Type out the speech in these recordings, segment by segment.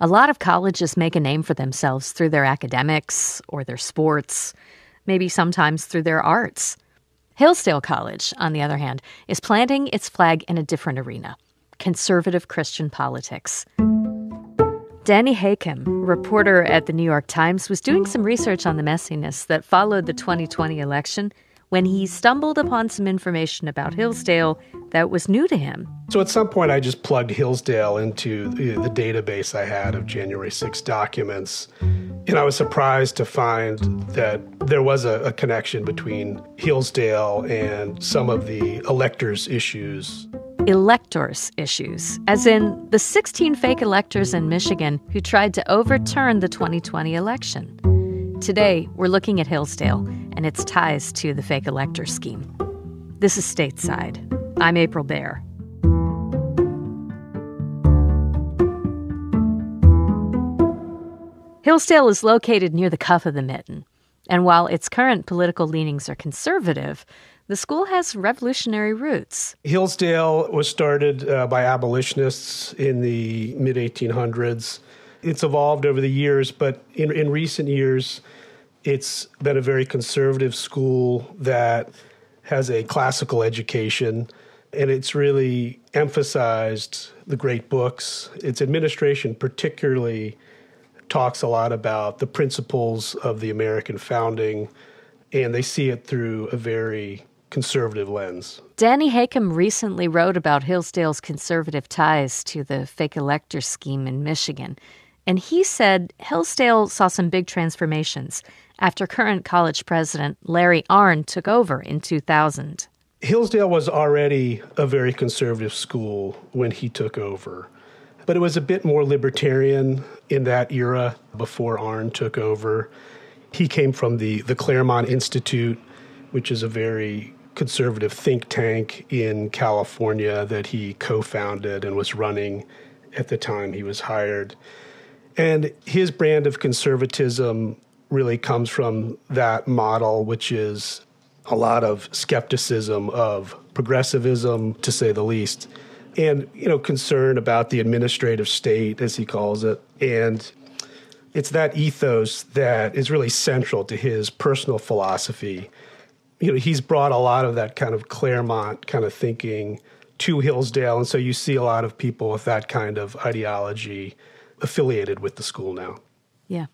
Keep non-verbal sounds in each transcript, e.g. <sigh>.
A lot of colleges make a name for themselves through their academics or their sports, maybe sometimes through their arts. Hillsdale College, on the other hand, is planting its flag in a different arena conservative Christian politics. Danny Hakim, reporter at the New York Times, was doing some research on the messiness that followed the 2020 election when he stumbled upon some information about Hillsdale that was new to him. So at some point, I just plugged Hillsdale into the, the database I had of January 6 documents. And I was surprised to find that there was a, a connection between Hillsdale and some of the electors' issues electors issues, as in the 16 fake electors in Michigan who tried to overturn the 2020 election. Today, we're looking at Hillsdale and its ties to the fake elector scheme. This is Stateside. I'm April Baer. Hillsdale is located near the cuff of the mitten, and while its current political leanings are conservative, the school has revolutionary roots. Hillsdale was started uh, by abolitionists in the mid 1800s it's evolved over the years, but in, in recent years, it's been a very conservative school that has a classical education, and it's really emphasized the great books. Its administration, particularly, talks a lot about the principles of the American founding, and they see it through a very conservative lens. Danny Hakim recently wrote about Hillsdale's conservative ties to the fake elector scheme in Michigan. And he said Hillsdale saw some big transformations after current college president Larry Arnn took over in 2000. Hillsdale was already a very conservative school when he took over, but it was a bit more libertarian in that era before Arnn took over. He came from the, the Claremont Institute, which is a very conservative think tank in California that he co founded and was running at the time he was hired. And his brand of conservatism really comes from that model, which is a lot of skepticism of progressivism, to say the least, and you know concern about the administrative state, as he calls it, and it's that ethos that is really central to his personal philosophy. You know, he's brought a lot of that kind of Claremont kind of thinking to Hillsdale, and so you see a lot of people with that kind of ideology affiliated with the school now. Yeah.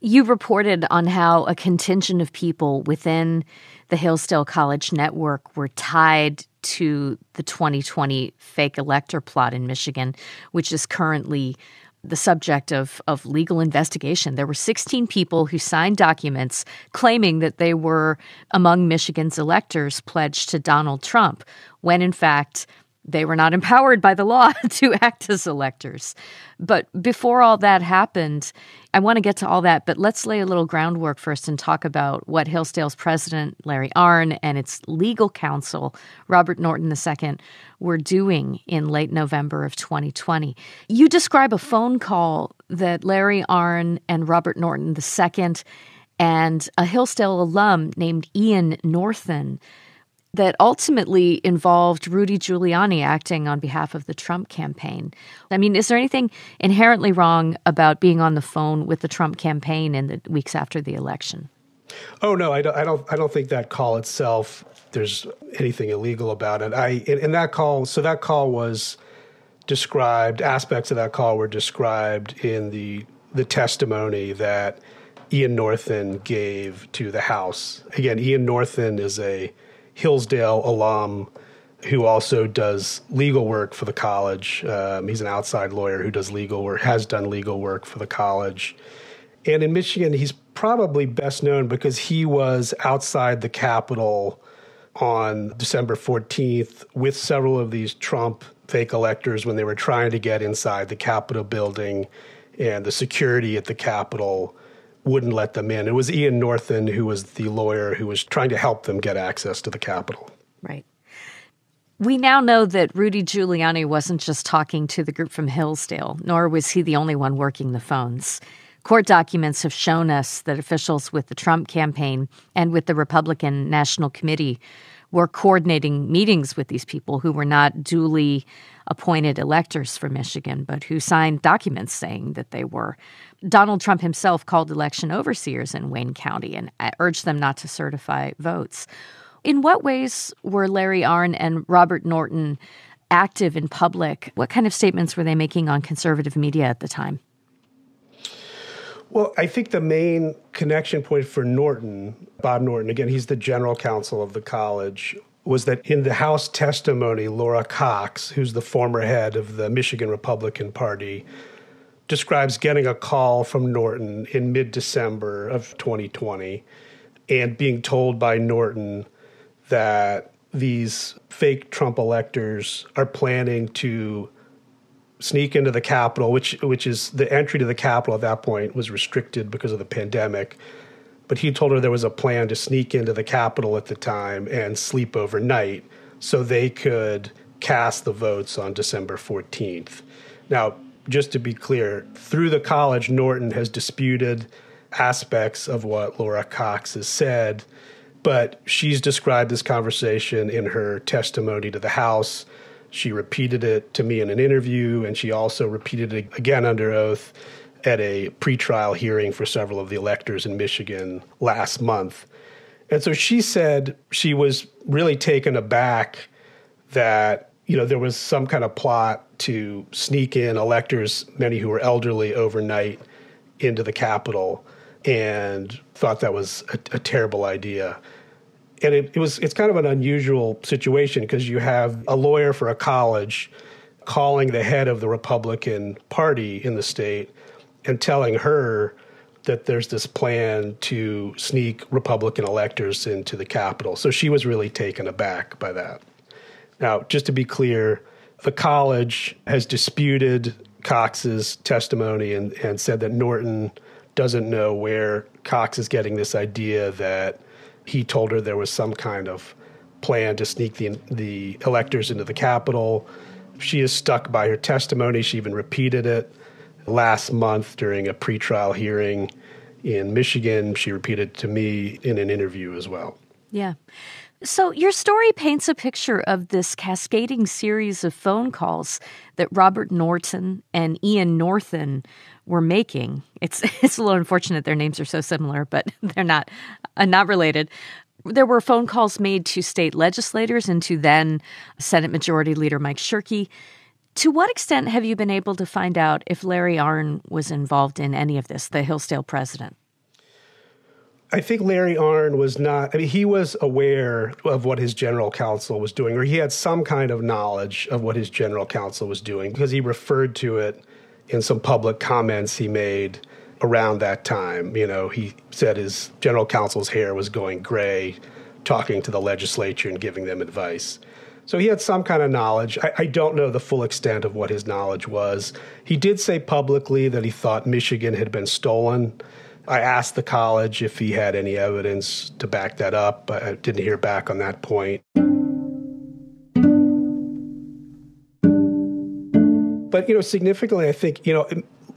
You reported on how a contingent of people within the Hillsdale College network were tied to the 2020 fake elector plot in Michigan, which is currently the subject of, of legal investigation. There were 16 people who signed documents claiming that they were among Michigan's electors pledged to Donald Trump, when in fact they were not empowered by the law <laughs> to act as electors. But before all that happened, I want to get to all that, but let's lay a little groundwork first and talk about what Hillsdale's president, Larry Arnn, and its legal counsel, Robert Norton II, were doing in late November of 2020. You describe a phone call that Larry Arnn and Robert Norton II and a Hillsdale alum named Ian Northon that ultimately involved Rudy Giuliani acting on behalf of the Trump campaign. I mean, is there anything inherently wrong about being on the phone with the Trump campaign in the weeks after the election? Oh no, I don't. I don't. I don't think that call itself. There's anything illegal about it. I in, in that call. So that call was described. Aspects of that call were described in the the testimony that Ian Northon gave to the House. Again, Ian Northon is a Hillsdale alum who also does legal work for the college. Um, he's an outside lawyer who does legal work, has done legal work for the college. And in Michigan, he's probably best known because he was outside the Capitol on December 14th with several of these Trump fake electors when they were trying to get inside the Capitol building and the security at the Capitol wouldn't let them in. It was Ian Northon who was the lawyer who was trying to help them get access to the Capitol. Right. We now know that Rudy Giuliani wasn't just talking to the group from Hillsdale, nor was he the only one working the phones. Court documents have shown us that officials with the Trump campaign and with the Republican National Committee were coordinating meetings with these people who were not duly appointed electors for Michigan, but who signed documents saying that they were. Donald Trump himself called election overseers in Wayne County and uh, urged them not to certify votes. In what ways were Larry Arnn and Robert Norton active in public? What kind of statements were they making on conservative media at the time? Well, I think the main connection point for Norton, Bob Norton, again, he's the general counsel of the college, was that in the House testimony, Laura Cox, who's the former head of the Michigan Republican Party, describes getting a call from Norton in mid December of 2020 and being told by Norton that these fake Trump electors are planning to sneak into the Capitol, which which is the entry to the Capitol at that point was restricted because of the pandemic. But he told her there was a plan to sneak into the Capitol at the time and sleep overnight so they could cast the votes on December 14th. Now, just to be clear, through the college, Norton has disputed aspects of what Laura Cox has said, but she's described this conversation in her testimony to the House she repeated it to me in an interview, and she also repeated it again under oath at a pretrial hearing for several of the electors in Michigan last month. And so she said she was really taken aback that you know there was some kind of plot to sneak in electors, many who were elderly, overnight into the Capitol, and thought that was a, a terrible idea and it, it was it's kind of an unusual situation because you have a lawyer for a college calling the head of the Republican Party in the state and telling her that there's this plan to sneak Republican electors into the Capitol. So she was really taken aback by that. Now, just to be clear, the college has disputed Cox's testimony and, and said that Norton doesn't know where Cox is getting this idea that he told her there was some kind of plan to sneak the the electors into the Capitol. She is stuck by her testimony. She even repeated it last month during a pretrial hearing in Michigan. She repeated to me in an interview as well. Yeah. So, your story paints a picture of this cascading series of phone calls that Robert Norton and Ian Norton were making. It's <laughs> it's a little unfortunate their names are so similar, but <laughs> they're not uh, not related. There were phone calls made to state legislators and to then Senate Majority Leader Mike Shirkey. To what extent have you been able to find out if Larry Arnn was involved in any of this, the Hillsdale president? I think Larry Arnn was not, I mean, he was aware of what his general counsel was doing, or he had some kind of knowledge of what his general counsel was doing because he referred to it in some public comments he made around that time. You know, he said his general counsel's hair was going gray, talking to the legislature and giving them advice. So he had some kind of knowledge. I, I, don't know the full extent of what his knowledge was. He did say publicly that he thought Michigan had been stolen. I asked the college if he had any evidence to back that up, but I didn't hear back on that point. But you know, significantly, I think you know,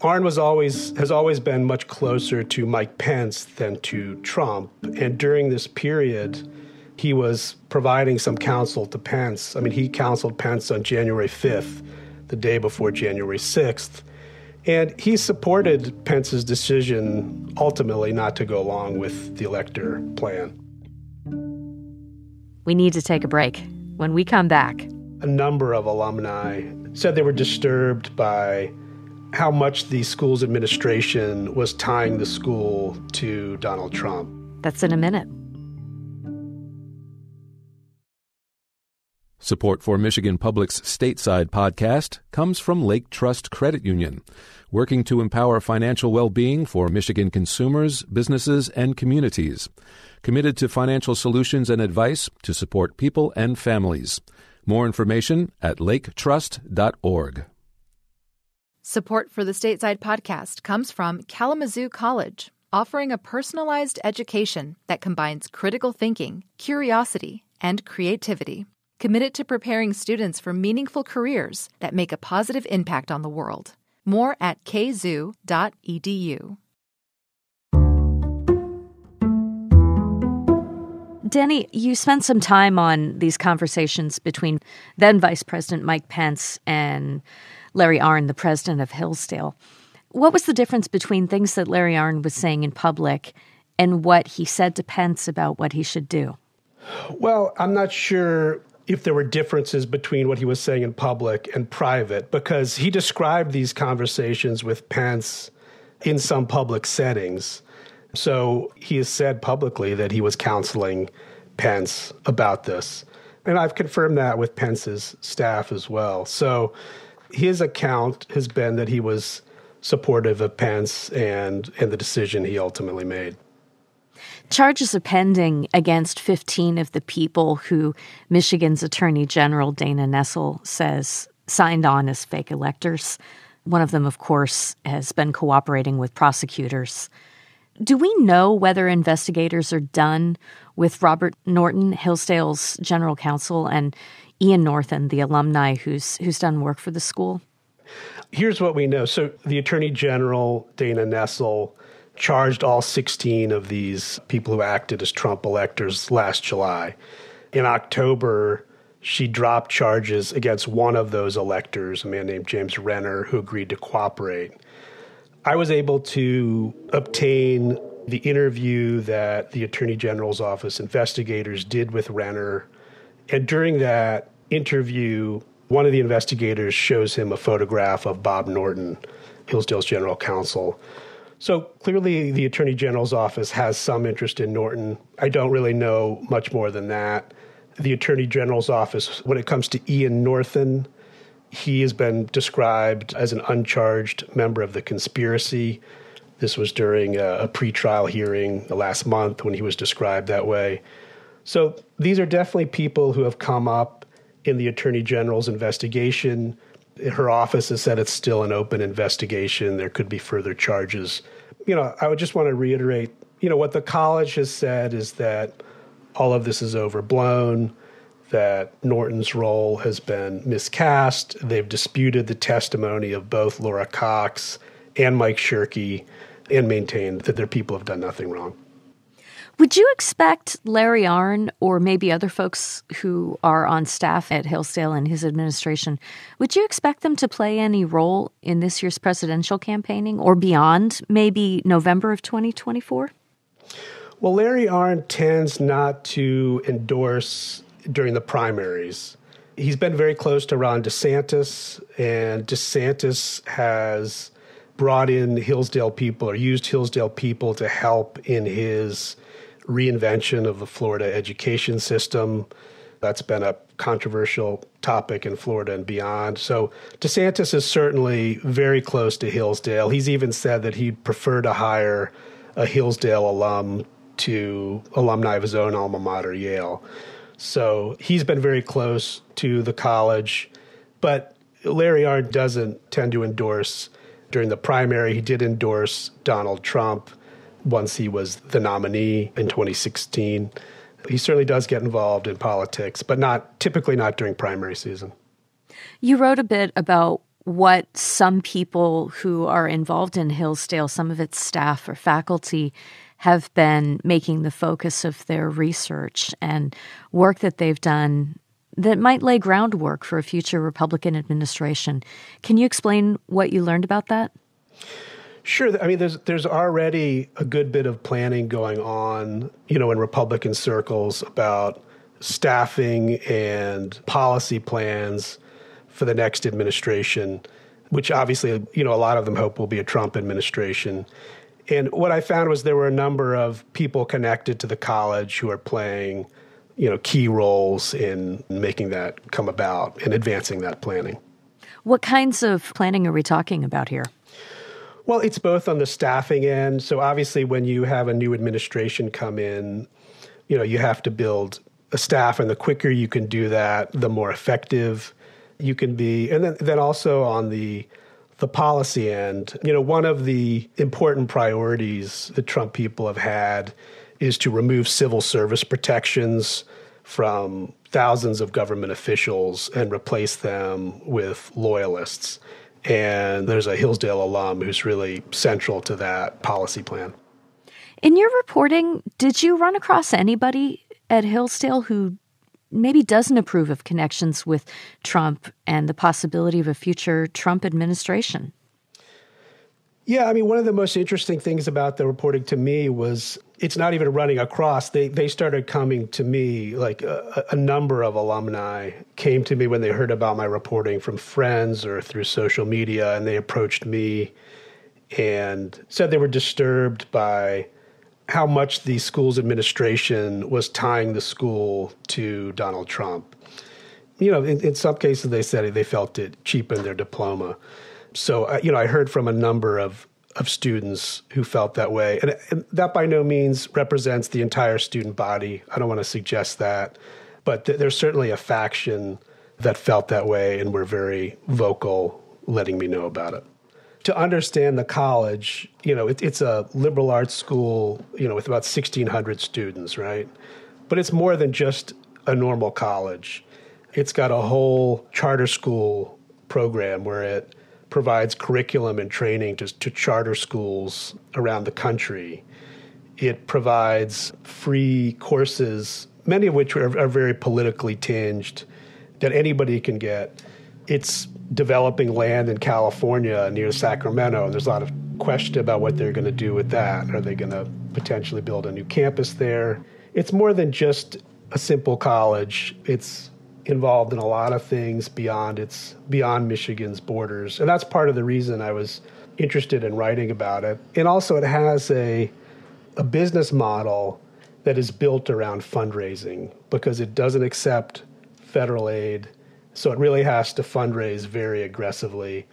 Arnn was always has always been much closer to Mike Pence than to Trump, and during this period, he was providing some counsel to Pence. I mean, he counseled Pence on January fifth, the day before January sixth. And he supported Pence's decision ultimately not to go along with the elector plan. We need to take a break. When we come back, a number of alumni said they were disturbed by how much the school's administration was tying the school to Donald Trump. That's in a minute. Support for Michigan Public's stateside podcast comes from Lake Trust Credit Union, working to empower financial well being for Michigan consumers, businesses, and communities. Committed to financial solutions and advice to support people and families. More information at laketrust.org. Support for the Stateside podcast comes from Kalamazoo College, offering a personalized education that combines critical thinking, curiosity, and creativity. Committed to preparing students for meaningful careers that make a positive impact on the world. More at kzoo.edu. Danny, you spent some time on these conversations between then Vice President Mike Pence and Larry Arnn, the president of Hillsdale. What was the difference between things that Larry Arnn was saying in public and what he said to Pence about what he should do? Well, I'm not sure if there were differences between what he was saying in public and private because he described these conversations with Pence in some public settings. So he has said publicly that he was counseling Pence about this. And I've confirmed that with Pence's staff as well. So his account has been that he was supportive of Pence and, and the decision he ultimately made. Charges are pending against 15 of the people who Michigan's Attorney General Dana Nessel says signed on as fake electors. One of them, of course, has been cooperating with prosecutors. Do we know whether investigators are done with Robert Norton, Hillsdale's general counsel, and Ian Norton, the alumni who's who's done work for the school? Here's what we know. So the Attorney General, Dana Nessel, charged all 16 of these people who acted as Trump electors last July. In October, she dropped charges against one of those electors, a man named James Renner, who agreed to cooperate. I was able to obtain the interview that the Attorney General's office investigators did with Renner. And during that interview, one of the investigators shows him a photograph of Bob Norton, Hillsdale's general counsel. So clearly, the Attorney General's office has some interest in Norton. I don't really know much more than that. The Attorney General's office, when it comes to Ian Norton, he has been described as an uncharged member of the conspiracy. This was during a, a pretrial hearing the last month when he was described that way. So these are definitely people who have come up in the Attorney General's investigation. Her office has said it's still an open investigation. There could be further charges. You know, I would just want to reiterate, you know, what the college has said is that all of this is overblown, that Norton's role has been miscast. They've disputed the testimony of both Laura Cox and Mike Shirkey and maintained that their people have done nothing wrong. Would you expect Larry Arnn or maybe other folks who are on staff at Hillsdale and his administration, would you expect them to play any role in this year's presidential campaigning or beyond, maybe November of 2024? Well, Larry Arnn tends not to endorse during the primaries. He's been very close to Ron DeSantis, and DeSantis has brought in Hillsdale people or used Hillsdale people to help in his reinvention of the Florida education system. That's been a controversial topic in Florida and beyond. So DeSantis is certainly very close to Hillsdale. He's even said that he'd prefer to hire a Hillsdale alum to alumni of his own alma mater, Yale. So he's been very close to the college. But Larry Arnn doesn't tend to endorse during the primary. He did endorse Donald Trump once he was the nominee in 2016. He certainly does get involved in politics, but not typically not during primary season. You wrote a bit about what some people who are involved in Hillsdale, some of its staff or faculty, have been making the focus of their research and work that they've done that might lay groundwork for a future Republican administration. Can you explain what you learned about that? Sure. I mean, there's there's already a good bit of planning going on, you know, in Republican circles about staffing and policy plans for the next administration, which obviously, you know, a lot of them hope will be a Trump administration. And what I found was there were a number of people connected to the college who are playing, you know, key roles in making that come about and advancing that planning. What kinds of planning are we talking about here? Well, it's both on the staffing end. So obviously, when you have a new administration come in, you know, you have to build a staff, and the quicker you can do that, the more effective you can be. And then, then also on the the policy end, you know, one of the important priorities the Trump people have had is to remove civil service protections from thousands of government officials and replace them with loyalists. And there's a Hillsdale alum who's really central to that policy plan. In your reporting, did you run across anybody at Hillsdale who maybe doesn't approve of connections with Trump and the possibility of a future Trump administration? Yeah, I mean, one of the most interesting things about the reporting to me was it's not even running across. They they started coming to me like a, a, number of alumni came to me when they heard about my reporting from friends or through social media, and they approached me and said they were disturbed by how much the school's administration was tying the school to Donald Trump. You know, in, in some cases, they said they felt it cheapened their diploma so uh, you know, I heard from a number of of students who felt that way, and, and that by no means represents the entire student body. I don't want to suggest that, but th- there's certainly a faction that felt that way and were very vocal, letting me know about it. To understand the college, you know, it, it's a liberal arts school, you know, with about 1,600 students, right? But it's more than just a normal college. It's got a whole charter school program where it provides curriculum and training to, to charter schools around the country. It provides free courses, many of which are, are very politically tinged, that anybody can get. It's developing land in California near Sacramento, and there's a lot of question about what they're going to do with that. Are they going to potentially build a new campus there? It's more than just a simple college. It's involved in a lot of things beyond its beyond Michigan's borders, and that's part of the reason I was interested in writing about it. And also, it has a a business model that is built around fundraising because it doesn't accept federal aid, so it really has to fundraise very aggressively.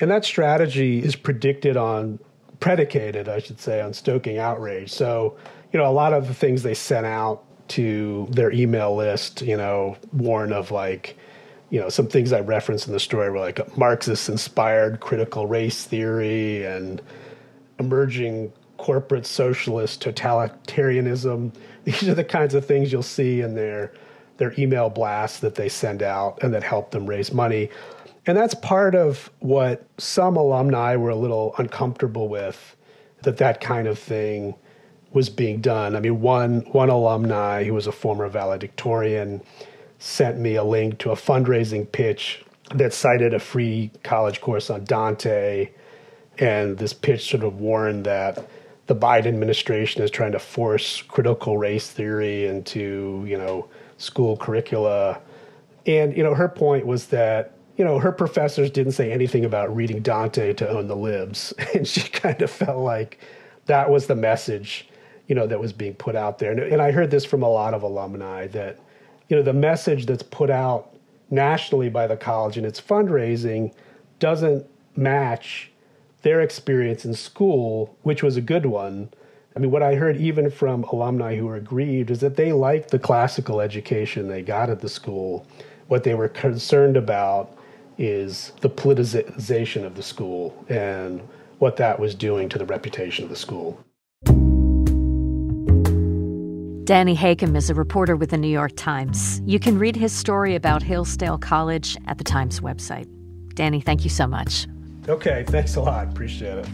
And that strategy is predicted on predicated, I should say, on stoking outrage. So, you know, a lot of the things they sent out to their email list, you know, warn of like, you know, some things I referenced in the story were like Marxist inspired critical race theory and emerging corporate socialist totalitarianism. These are the kinds of things you'll see in their their email blasts that they send out and that help them raise money. And that's part of what some alumni were a little uncomfortable with that that kind of thing was being done. I mean, one one alumni who was a former valedictorian sent me a link to a fundraising pitch that cited a free college course on Dante, and this pitch sort of warned that the Biden administration is trying to force critical race theory into you know school curricula, and you know her point was that you know her professors didn't say anything about reading Dante to own the libs, <laughs> and she kind of felt like that was the message you know, that was being put out there. And, and I heard this from a lot of alumni that, you know, the message that's put out nationally by the college and its fundraising doesn't match their experience in school, which was a good one. I mean, what I heard even from alumni who were aggrieved is that they liked the classical education they got at the school. What they were concerned about is the politicization of the school and what that was doing to the reputation of the school. Danny Hakim is a reporter with the New York Times. You can read his story about Hillsdale College at the Times website. Danny, thank you so much. Okay, thanks a lot. Appreciate it.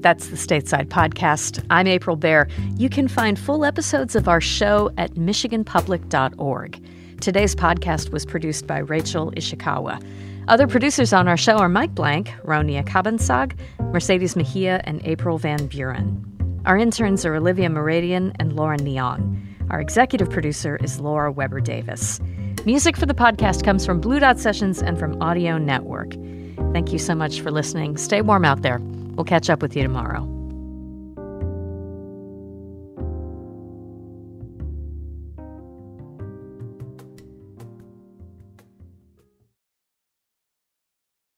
That's the Stateside Podcast. I'm April Baer. You can find full episodes of our show at MichiganPublic.org. Today's podcast was produced by Rachel Ishikawa. Other producers on our show are Mike Blank, Ronia Kabansag, Mercedes Mejia, and April Van Buren. Our interns are Olivia Meradian and Lauren Leong. Our executive producer is Laura Weber Davis. Music for the podcast comes from Blue Dot Sessions and from Audio Network. Thank you so much for listening. Stay warm out there. We'll catch up with you tomorrow.